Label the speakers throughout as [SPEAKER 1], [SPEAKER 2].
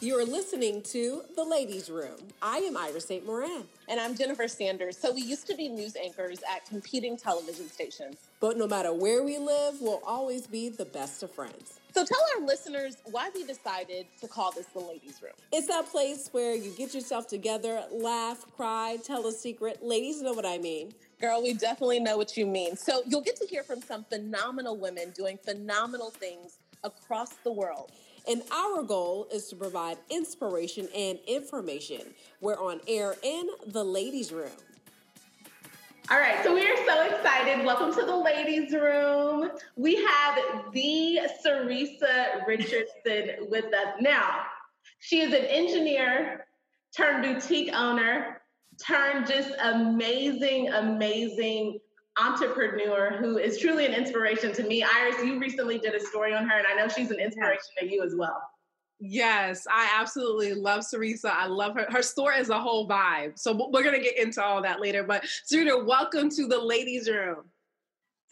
[SPEAKER 1] You're listening to The Ladies Room. I am Iris St. Moran.
[SPEAKER 2] And I'm Jennifer Sanders. So we used to be news anchors at competing television stations.
[SPEAKER 1] But no matter where we live, we'll always be the best of friends.
[SPEAKER 2] So tell our listeners why we decided to call this The Ladies Room.
[SPEAKER 1] It's that place where you get yourself together, laugh, cry, tell a secret. Ladies know what I mean.
[SPEAKER 2] Girl, we definitely know what you mean. So you'll get to hear from some phenomenal women doing phenomenal things across the world.
[SPEAKER 1] And our goal is to provide inspiration and information. We're on air in the ladies' room.
[SPEAKER 2] All right, so we are so excited. Welcome to the ladies' room. We have the Caeresa Richardson with us. Now, she is an engineer turned boutique owner, turned just amazing, amazing entrepreneur who is truly an inspiration to me. Iris, you recently did a story on her, and I know she's an inspiration to you as well.
[SPEAKER 3] Yes, I absolutely love Caeresa. I love her. Her store is a whole vibe. So we're going to get into all that later. But Serena, welcome to the ladies' room.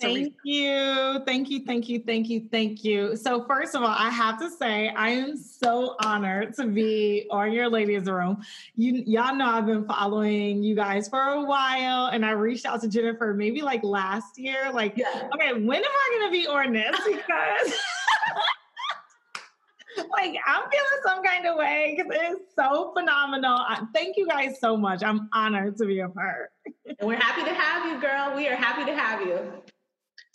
[SPEAKER 4] Thank you. Thank you. Thank you. Thank you. Thank you. So, first of all, I have to say, I am so honored to be on your ladies' room. You, y'all know I've been following you guys for a while, and I reached out to Jennifer maybe like last year. Like, yeah. okay, when am I going to be on this? Because. like I'm feeling some kind of way because it's so phenomenal. Thank you guys so much. I'm honored to be a part.
[SPEAKER 2] and we're happy to have you, girl. We are happy to have you.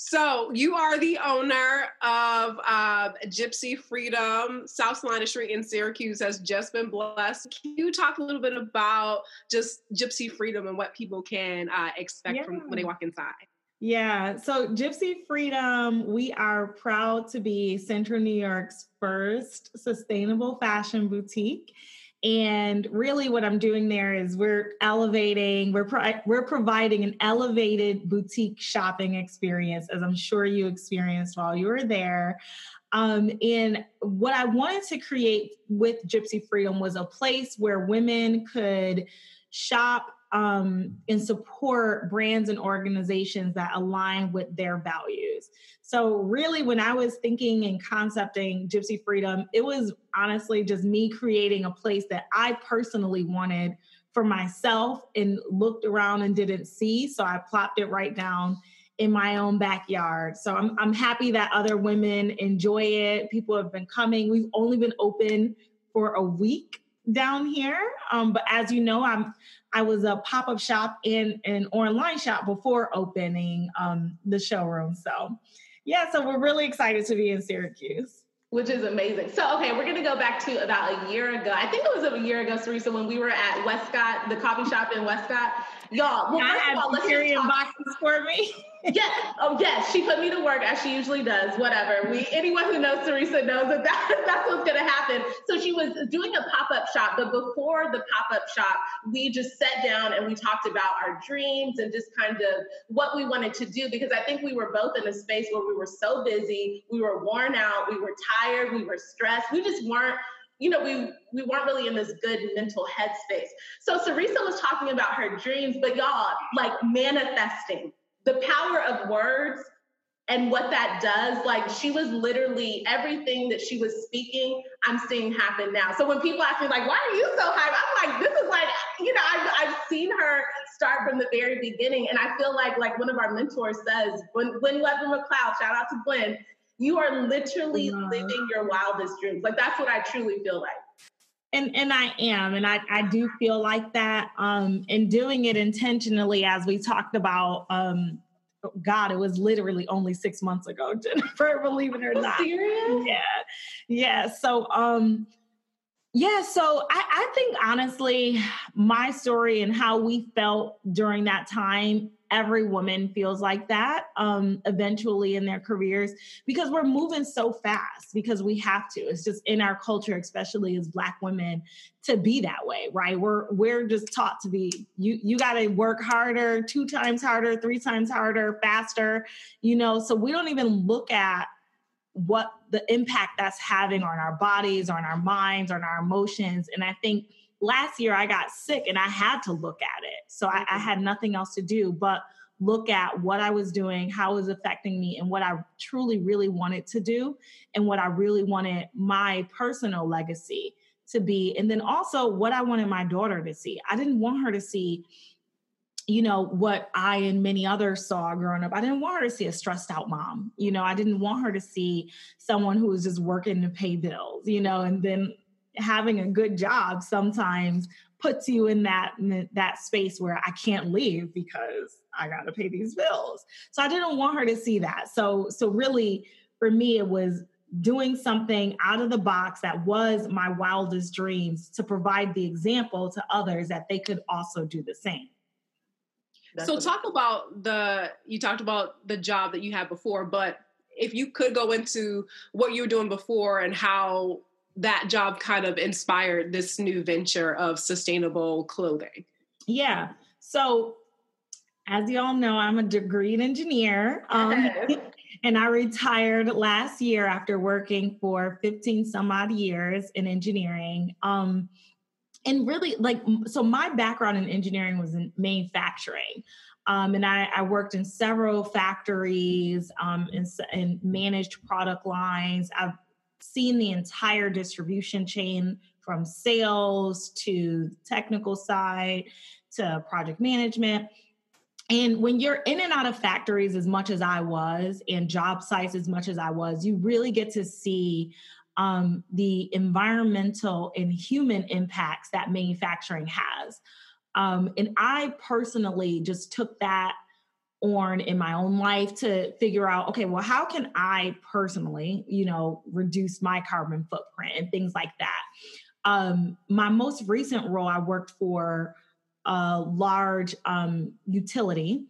[SPEAKER 3] So you are the owner of uh, Gypsy Freedom. South Salina Street in Syracuse has just been blessed. Can you talk a little bit about just Gypsy Freedom and what people can uh, expect yeah. from when they walk inside?
[SPEAKER 4] Yeah, so Gypsy Freedom, we are proud to be Central New York's first sustainable fashion boutique. And really, what I'm doing there is we're elevating, we're pro- we're providing an elevated boutique shopping experience, as I'm sure you experienced while you were there. Um, and what I wanted to create with Gypsy Freedom was a place where women could shop um, and support brands and organizations that align with their values. So, really, when I was thinking and concepting Gypsy Freedom, it was honestly just me creating a place that I personally wanted for myself and looked around and didn't see. So, I plopped it right down in my own backyard. So, I'm, I'm happy that other women enjoy it. People have been coming. We've only been open for a week down here. Um, but as you know, I'm I was a pop up shop and an online shop before opening um, the showroom. So yeah, so we're really excited to be in Syracuse.
[SPEAKER 2] Which is amazing. So, okay, we're to go back to about a year ago. I think it was a year ago, Caeresa, when we were at Westcott, the coffee shop in Westcott. Y'all, well,
[SPEAKER 4] first of all, let's carrying boxes for me.
[SPEAKER 2] yes. Oh, yes. She put me to work as she usually does. Whatever. We anyone who knows Caeresa knows that, that that's what's going to happen. So she was doing a pop up shop, but before the pop up shop, we just sat down and we talked about our dreams and just kind of what we wanted to do because I think we were both in a space where we were so busy, we were worn out, we were tired, we were stressed, we just weren't you know, we we weren't really in this good mental headspace. So Caeresa was talking about her dreams, but y'all, like manifesting the power of words and what that does. Like she was literally everything that she was speaking, I'm seeing happen now. So when people ask me, like, why are you so hyped? I'm like, this is like, you know, I've, I've seen her start from the very beginning. And I feel like, like one of our mentors says, when Gwen Webber McLeod, shout out to Gwen, you are literally living your wildest dreams. Like that's what I truly feel like.
[SPEAKER 4] And and I am, and I, I do feel like that. Um, and doing it intentionally, as we talked about. Um, God, it was literally only six months ago, Jennifer. Believe it or not.
[SPEAKER 2] Serious?
[SPEAKER 4] Yeah, yeah. So, um, yeah. So I, I think honestly, my story and how we felt during that time every woman feels like that um, eventually in their careers because we're moving so fast because we have to. It's just in our culture especially as black women to be that way right? We're we're just taught to be you you got to work harder two times harder three times harder faster you know? So we don't even look at what the impact that's having on our bodies on our minds on our emotions. And i think last year I got sick and I had to look at it. So I, I, mm-hmm. had nothing else to do but look at what I was doing, how it was affecting me, and what I truly, really wanted to do, and what I really wanted my personal legacy to be and then also what i wanted my daughter to see i didn't want her to see you know what i and many others saw growing up i didn't want her to see a stressed out mom you know i didn't want her to see someone who was just working to pay bills you know and then having a good job sometimes puts you in that in that space where i can't leave because i got to pay these bills so i didn't want her to see that so so really for me it was doing something out of the box that was my wildest dreams to provide the example to others that they could also do the same.
[SPEAKER 3] That's so talk about the you talked about the job that you had before, but if you could go into what you were doing before and how that job kind of inspired this new venture of sustainable clothing.
[SPEAKER 4] Yeah. So as you all know, I'm a degreed engineer. Um, and I retired last year after working for 15 some odd years in engineering. Um, and really, like, so my background in engineering was in manufacturing. Um, and I, I, worked in several factories um, and, and managed product lines. I've seen the entire distribution chain from sales to technical side to project management. And when you're in and out of factories as much as I was, and job sites as much as I was, you really get to see um, the environmental and human impacts that manufacturing has. Um, and I personally just took that on in my own life to figure out okay well how can i personally you know reduce my carbon footprint and things like that? Um, my most recent role i worked for a large um, utility.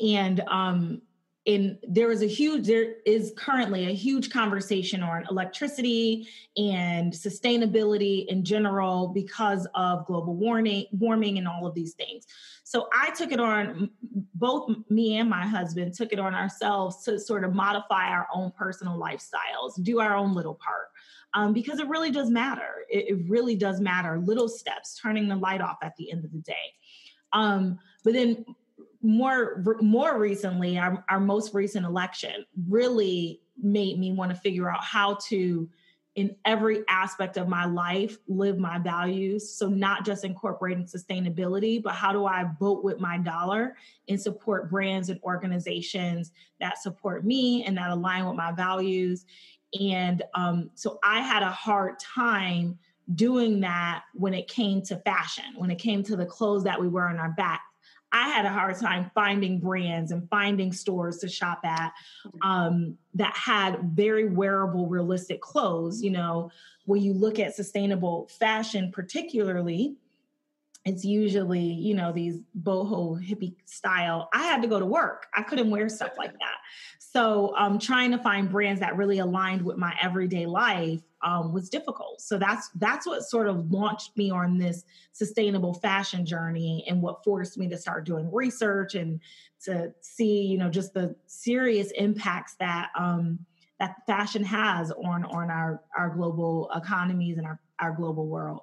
[SPEAKER 4] And um, in there is a huge there is currently a huge conversation on electricity and sustainability in general because of global warming warming and all of these things so i took it on both me and my husband took it on ourselves to sort of modify our own personal lifestyles do our own little part um, because it really does matter. It, it, really does matter. Little steps, turning the light off at the end of the day. Um, but then more more recently, our, our most recent election really made me want to figure out how to in every aspect of my life live my values so not just incorporating sustainability but how do i vote with my dollar and support brands and organizations that support me and that align with my values and um, so I had a hard time doing that when it came to fashion, when it came to the clothes that we wear on our back. I had a hard time finding brands and finding stores to shop at um, that had very wearable, realistic clothes. You know, when you look at sustainable fashion, particularly, it's usually, you know, these boho hippie style. I had to go to work. I couldn't wear stuff like that. So um, trying to find brands that really aligned with my everyday life um, was difficult. So that's that's what sort of launched me on this sustainable fashion journey and what forced me to start doing research and to see, you know, just the serious impacts that um, that fashion has on on our our global economies and our, our global world.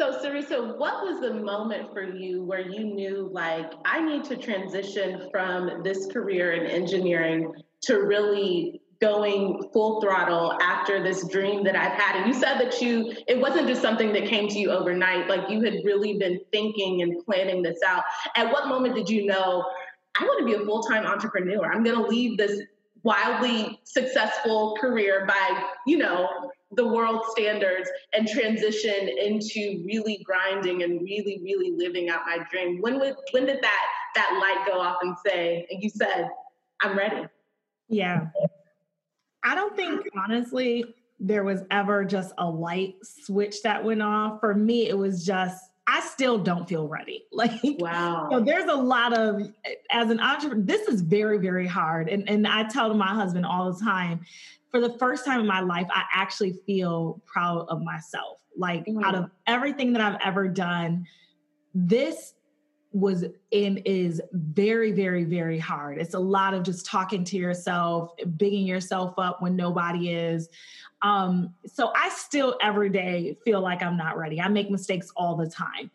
[SPEAKER 2] So, Caeresa, what was the moment for you where you knew, like, I need to transition from this career in engineering to really going full throttle after this dream that I've had? And you said that you, it wasn't just something that came to you overnight, like, you had really been thinking and planning this out. At what moment did you know, I want to be a full time entrepreneur? I'm going to leave this wildly successful career by, you know, the world standards and transition into really grinding and really, really living out my dream? When would when did that that light go off and say, and you said, I'm ready?
[SPEAKER 4] Yeah. I don't think honestly there was ever just a light switch that went off. For me, it was just I still don't feel ready. Like, wow. So there's a lot of, as an entrepreneur, this is very, very hard. And, and I tell my husband all the time, for the first time in my life, I actually feel proud of myself. Like, mm-hmm. out of everything that I've ever done, this was and is very very very hard. It's a lot of just talking to yourself bigging yourself up when nobody is. Um so i still every day feel like i'm not ready. I make mistakes all the time.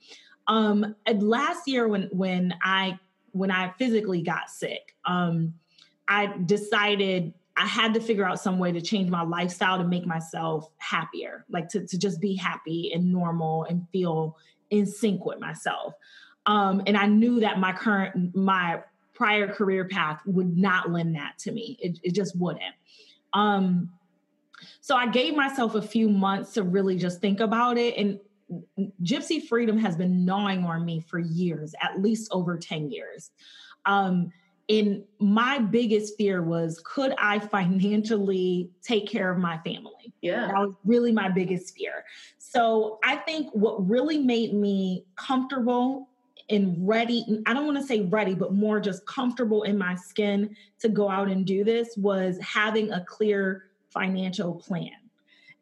[SPEAKER 4] Um last year when when i when i physically got sick um i decided I had to figure out some way to change my lifestyle to make myself happier, like to, to just be happy and normal and feel in sync with myself. Um, and I knew that my current, my prior career path would not lend that to me. It, it just wouldn't. Um, so I gave myself a few months to really just think about it. And Gypsy Freedom has been gnawing on me for years, at least over 10 years. Um, and my biggest fear was could I financially take care of my family?
[SPEAKER 2] Yeah.
[SPEAKER 4] That was really my biggest fear. So I think what really made me comfortable and ready, I don't want to say ready, but more just comfortable in my skin to go out and do this was having a clear financial plan.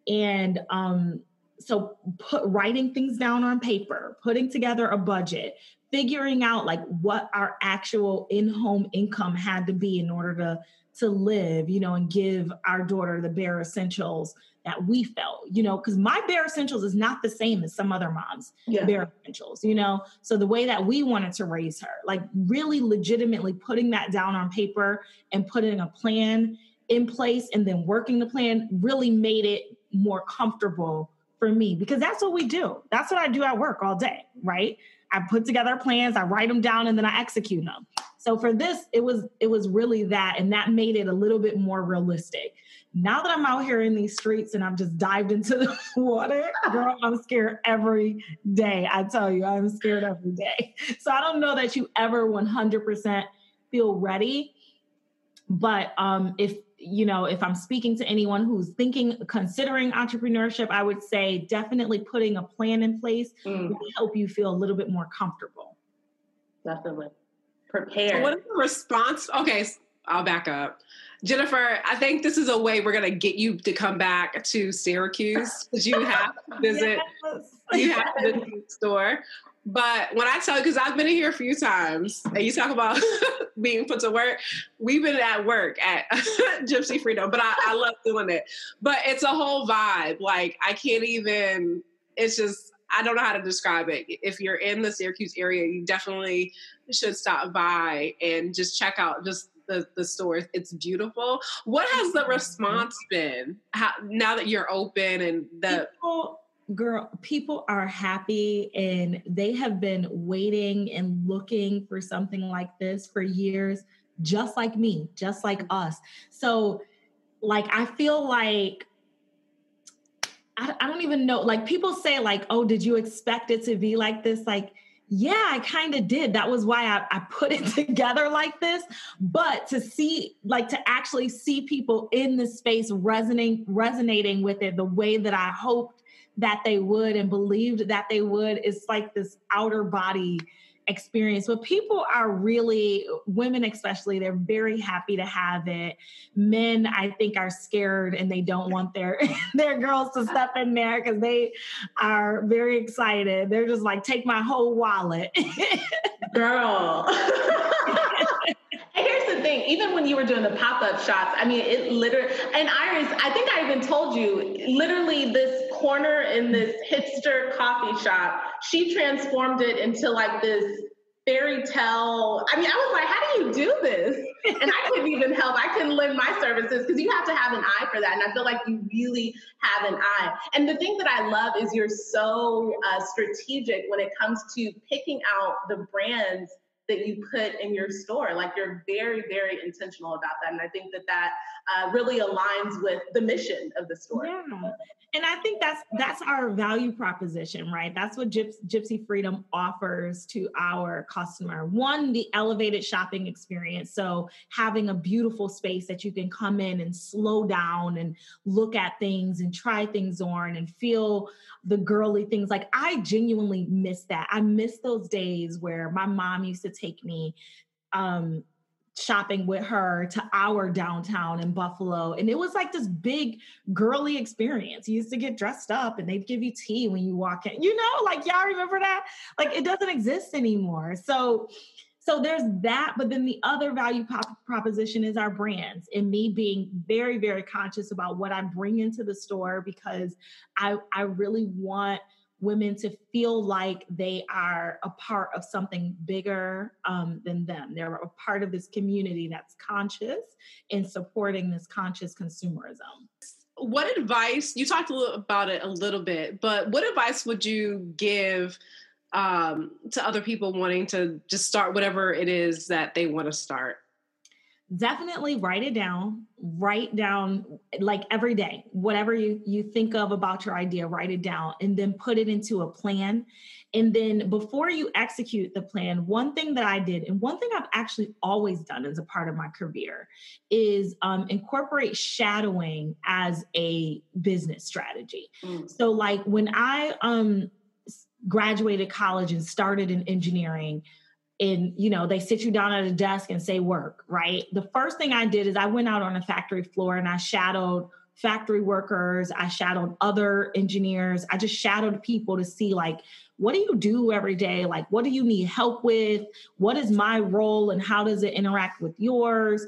[SPEAKER 4] And um, so put writing things down on paper, putting together a budget, figuring out like what our actual in-home income had to be in order to to live, you know, and give our daughter the bare essentials that we felt, you know, because my bare essentials is not the same as some other moms' yeah. bare essentials, you know. So the way that we wanted to raise her, like really legitimately putting that down on paper and putting a plan in place and then working the plan really made it more comfortable for me because that's what we do. That's what I do at work all day, right? I put together plans, I write them down, and then I execute them. So for this, it was it was really that, and that made it a little bit more realistic. Now that I'm out here in these streets and I've just dived into the water, girl, I'm scared every day. I tell you, I'm scared every day. So I don't know that you ever 100% feel ready. But um, if you know, if I'm speaking to anyone who's thinking, considering entrepreneurship, I would say definitely putting a plan in place mm. will help you feel a little bit more comfortable.
[SPEAKER 2] Definitely. Prepare.
[SPEAKER 3] what is the response? Okay, I'll back up. Jennifer, I think this is a way we're going to get you to come back to Syracuse because you have to visit. yes. You have to visit the store. But when I tell you, because I've been in here a few times, and you talk about being put to work, we've been at work at Gypsy Freedom, but I, I love doing it. But it's a whole vibe. Like, I can't even, it's just, I don't know how to describe it. If you're in the Syracuse area, you definitely should stop by and just check out just the, the store. It's beautiful. What has the response been how, now that you're open and the.
[SPEAKER 4] People, girl, people are happy and they have been waiting and looking for something like this for years, just like me, just like mm-hmm. us. So, like, I feel like I, I don't even know. Like, people say, like, oh, did you expect it to be like this? Like, yeah, I kind of did. That was why I, I, put it together like this. But to see, like, to actually see people in the space resonating, resonating with it the way that I hoped that they would and believed that they would is like this outer body experience but people are really women especially they're very happy to have it. Men i think are scared and they don't want their their girls to step in there because they are very excited. They're just like take my whole wallet.
[SPEAKER 2] Girl. Here's the thing even when you were doing the pop-up shots i mean it literally and iris i think i even told you literally this corner in this hipster coffee shop, she transformed it into like this fairy tale. I mean, I was like, how do you do this? And I couldn't even help. I couldn't lend my services because you have to have an eye for that. And I feel like you really have an eye. And the thing that I love is you're so uh, strategic when it comes to picking out the brands that you put in your store. Like you're very, very intentional about that. And I think that that uh, really aligns with the mission of the store.
[SPEAKER 4] Yeah. And I think that's that's our value proposition, right? That's what Gypsy Freedom offers to our customer. One, the elevated shopping experience. So having a beautiful space that you can come in and slow down and look at things and try things on and feel the girly things. Like I genuinely miss that. I miss those days where my mom used to take me um, shopping with her to our downtown in Buffalo. And it was like this big girly experience. You used to get dressed up and they'd give you tea when you walk in. You know, like y'all remember that? Like it doesn't exist anymore. So so there's that, but then the other value pop- proposition is our brands and me being very, very conscious about what I bring into the store because I, I really want women to feel like they are a part of something bigger um, than them. They're a part of this community that's conscious in supporting this conscious consumerism.
[SPEAKER 3] What advice, you talked about it a little bit, but what advice would you give um, to other people wanting to just start whatever it is that they want to start?
[SPEAKER 4] Definitely write it down write down like every day whatever you you think of about your idea write it down and then put it into a plan and then before you execute the plan one thing that i did and one thing i've actually always done as a part of my career is um, incorporate shadowing as a business strategy mm. so like when i um graduated college and started in engineering and you know they sit you down at a desk and say work right? The first thing i did is i went out on a factory floor and i shadowed factory workers. I shadowed other engineers. I just shadowed people to see like what do you do every day? Like what do you need help with? What is my role and how does it interact with yours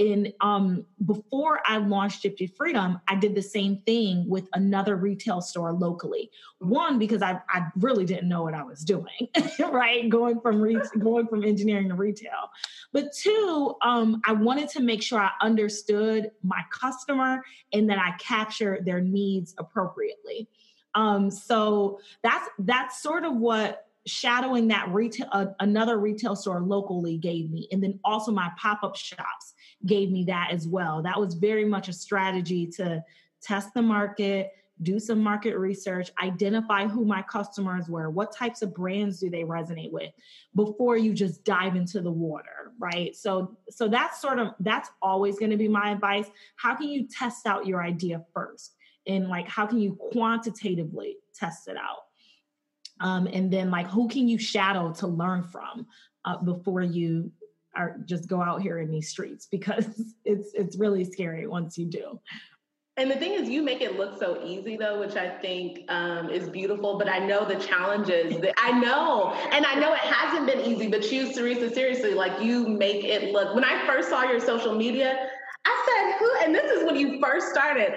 [SPEAKER 4] and um, before I launched Gypsy Freedom, I did the same thing with another retail store locally. One because I, I really didn't know what I was doing, right? Going from re- going from engineering to retail, but two, um, I wanted to make sure I understood my customer and that I captured their needs appropriately. Um, so that's that's sort of what shadowing that retail uh, another retail store locally gave me and then also my pop-up shops gave me that as well. That was very much a strategy to test the market do some market research identify who my customers were what types of brands do they resonate with before you just dive into the water right? So so that's sort of that's always going to be my advice. How can you test out your idea first? And like how can you quantitatively test it out? Um, and then like who can you shadow to learn from uh, before you are just go out here in these streets because it's it's really scary once you do
[SPEAKER 2] and the thing is, you make it look so easy, though, which I think um, is beautiful. But I know the challenges that I know, and I know it hasn't been easy. But you, Caeresa, seriously, like you make it look. When I first saw your social media, I said, "Who?" And this is when you first started.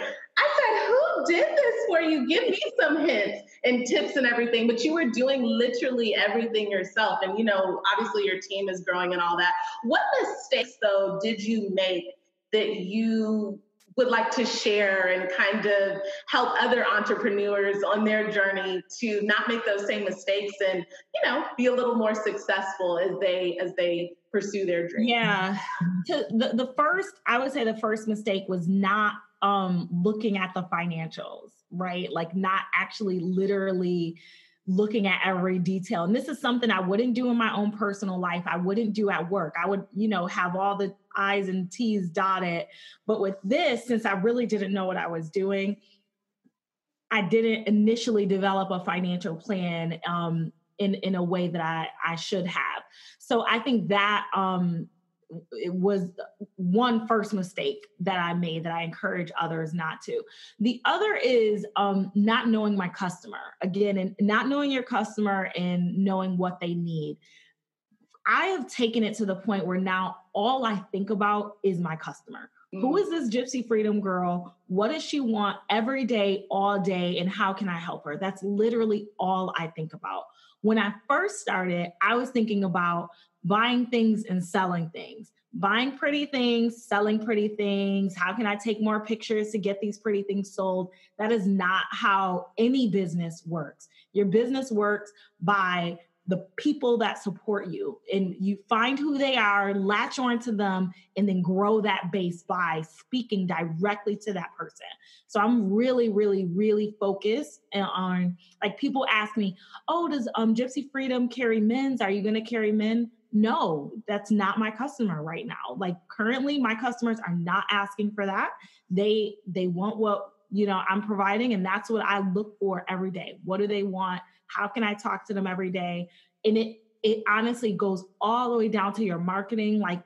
[SPEAKER 2] Did this for you? Give me some hints and tips and everything. But you were doing literally everything yourself. And, you know, obviously your team is growing and all that. What mistakes, though, did you make that you would like to share and kind of help other entrepreneurs on their journey to not make those same mistakes and you know be a little more successful as they as they pursue their dream
[SPEAKER 4] yeah to the, the first i would say the first mistake was not um, looking at the financials, right? Like not actually literally looking at every detail. And this is something I wouldn't do in my own personal life. I wouldn't do at work. I would, you know, have all the I's and T's dotted. But with this, since I really didn't know what I was doing, I didn't initially develop a financial plan um, in in a way that I I should have. So I think that um, it was one first mistake that I made that I encourage others not to. The other is um, not knowing my customer again, and not knowing your customer and knowing what they need. I have taken it to the point where now all I think about is my customer. Mm. Who is this Gypsy Freedom girl? What does she want every day, all day, and how can I help her? That's literally all I think about. When I first started, I was thinking about buying things and selling things buying pretty things, selling pretty things. How can I take more pictures to get these pretty things sold? That is not how any business works. Your business works by the people that support you and you find who they are, latch onto them, and then grow that base by speaking directly to that person. So I'm really, really, really focused on like people ask me, oh, does um Gypsy Freedom carry men's? Are you gonna carry men? no, that's not my customer right now. Like currently my customers are not asking for that. They they want what, you know, I'm providing and that's what I look for every day. What do they want? How can I talk to them every day? And it it honestly goes all the way down to your marketing like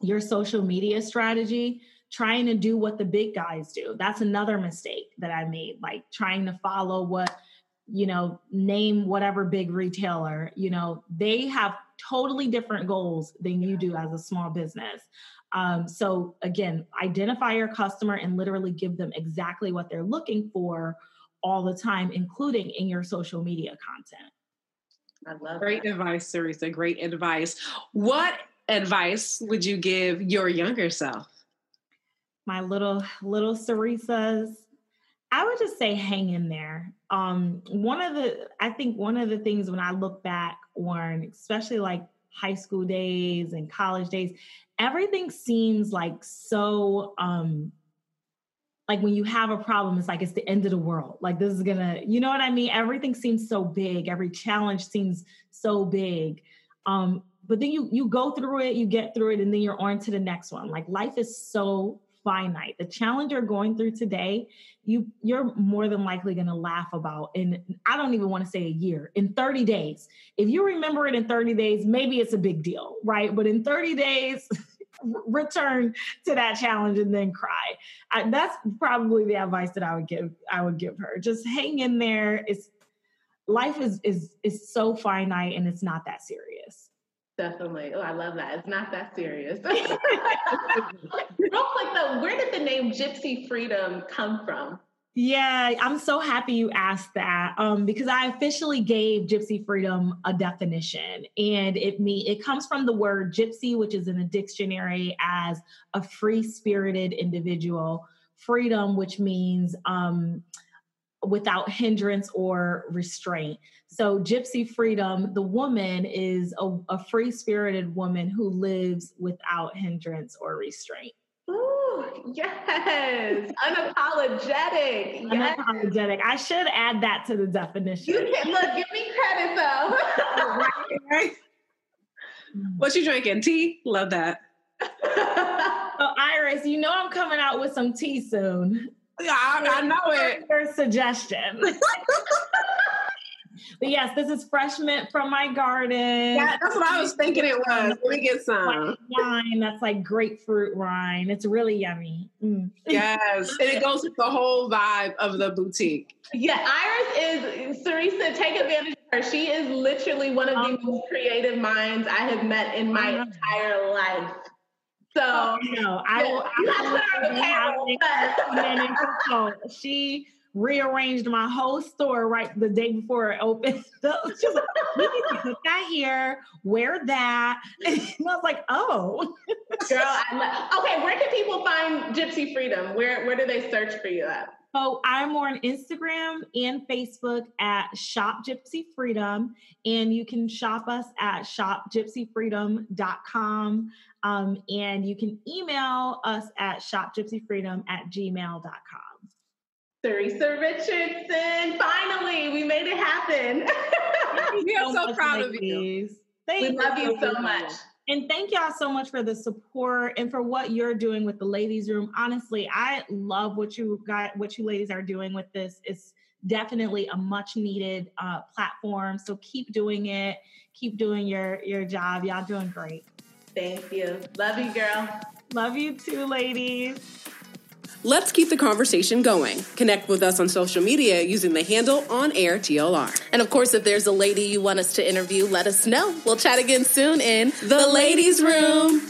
[SPEAKER 4] your social media strategy trying to do what the big guys do. That's another mistake that I made, like trying to follow what you know, name whatever big retailer, you know, they have totally different goals than you do as a small business. Um, so again, identify your customer and literally give them exactly what they're looking for all the time, including in your social media content.
[SPEAKER 2] I love
[SPEAKER 3] Great
[SPEAKER 2] that.
[SPEAKER 3] advice, Caeresa. Great advice. What advice would you give your younger self?
[SPEAKER 4] My little little Caeresas, I would just say hang in there. Um, one of the I think one of the things when I look back on especially like high school days and college days, everything seems like so um like when you have a problem, it's like it's the end of the world. Like this is gonna, you know what I mean? Everything seems so big. Every challenge seems so big. Um, but then you you go through it, you get through it, and then you're on to the next one. Like life is so finite. The challenge you're going through today, you you're more than likely going to laugh about in I don't even want to say a year, in 30 days. If you remember it in 30 days, maybe it's a big deal, right? But in 30 days, return to that challenge and then cry. I, that's probably the advice that I would give I would give her. Just hang in there. It's life is is is so finite and it's not that serious.
[SPEAKER 2] Definitely. Oh, I love that. It's not that serious. Real quick though, where did the name Gypsy Freedom come from?
[SPEAKER 4] Yeah, I'm so happy you asked that um, because I officially gave Gypsy Freedom a definition, and it me it comes from the word gypsy, which is in the dictionary as a free-spirited individual. Freedom, which means um, without hindrance or restraint. So, Gypsy Freedom, the woman is a, a free-spirited woman who lives without hindrance or restraint.
[SPEAKER 2] Ooh, yes. Unapologetic. Yes.
[SPEAKER 4] Unapologetic. I should add that to the definition.
[SPEAKER 2] You can look, give me credit though.
[SPEAKER 3] What you drinking? Tea? Love that.
[SPEAKER 4] Oh, Iris, you know I'm coming out with some tea soon.
[SPEAKER 3] Yeah, I, I know it.
[SPEAKER 4] Your suggestion. But yes, this is fresh mint from my garden.
[SPEAKER 3] Yeah, that's what I was thinking it was. Let me get some.
[SPEAKER 4] Wine that's like grapefruit wine. It's really yummy. Mm.
[SPEAKER 3] Yes, and it goes with the whole vibe of the boutique.
[SPEAKER 2] yeah, Iris is Caeresa, take advantage of her. She is literally one of the
[SPEAKER 4] Um,
[SPEAKER 2] most creative minds I have met in my
[SPEAKER 4] Uh-huh.
[SPEAKER 2] entire life. So
[SPEAKER 4] Oh, no, I will.
[SPEAKER 2] you have to put her on the
[SPEAKER 4] I
[SPEAKER 2] payroll.
[SPEAKER 4] will have it. She rearranged my whole store right the day before it opened. Like, "We need to put that here, wear that," and I was like, "Oh."
[SPEAKER 2] Girl, love. Okay, where can people find Gypsy Freedom? Where where do they search for you at?
[SPEAKER 4] So I'm on Instagram and Facebook at Shop Gypsy Freedom, and you can shop us at shopgypsyfreedom.com. Um, and you can email us at shopgypsyfreedom at gmail.com.
[SPEAKER 2] Caeresa Richardson. Finally, we made it happen.
[SPEAKER 3] We are so
[SPEAKER 4] much,
[SPEAKER 3] proud of you.
[SPEAKER 4] Thank
[SPEAKER 2] we love you so much.
[SPEAKER 4] And thank y'all so much for the support and for what you're doing with the ladies room. Honestly, I love what you got, what you ladies are doing with this. It's definitely a much needed uh, platform. So keep doing it. Keep doing your your job. Y'all doing great.
[SPEAKER 2] Thank you. Love you, girl.
[SPEAKER 4] Love you too, ladies.
[SPEAKER 1] Let's keep the conversation going. Connect with us on social media using the handle on air TLR.
[SPEAKER 5] And of course, if there's a lady you want us to interview, let us know. We'll chat again soon in
[SPEAKER 1] The ladies' room.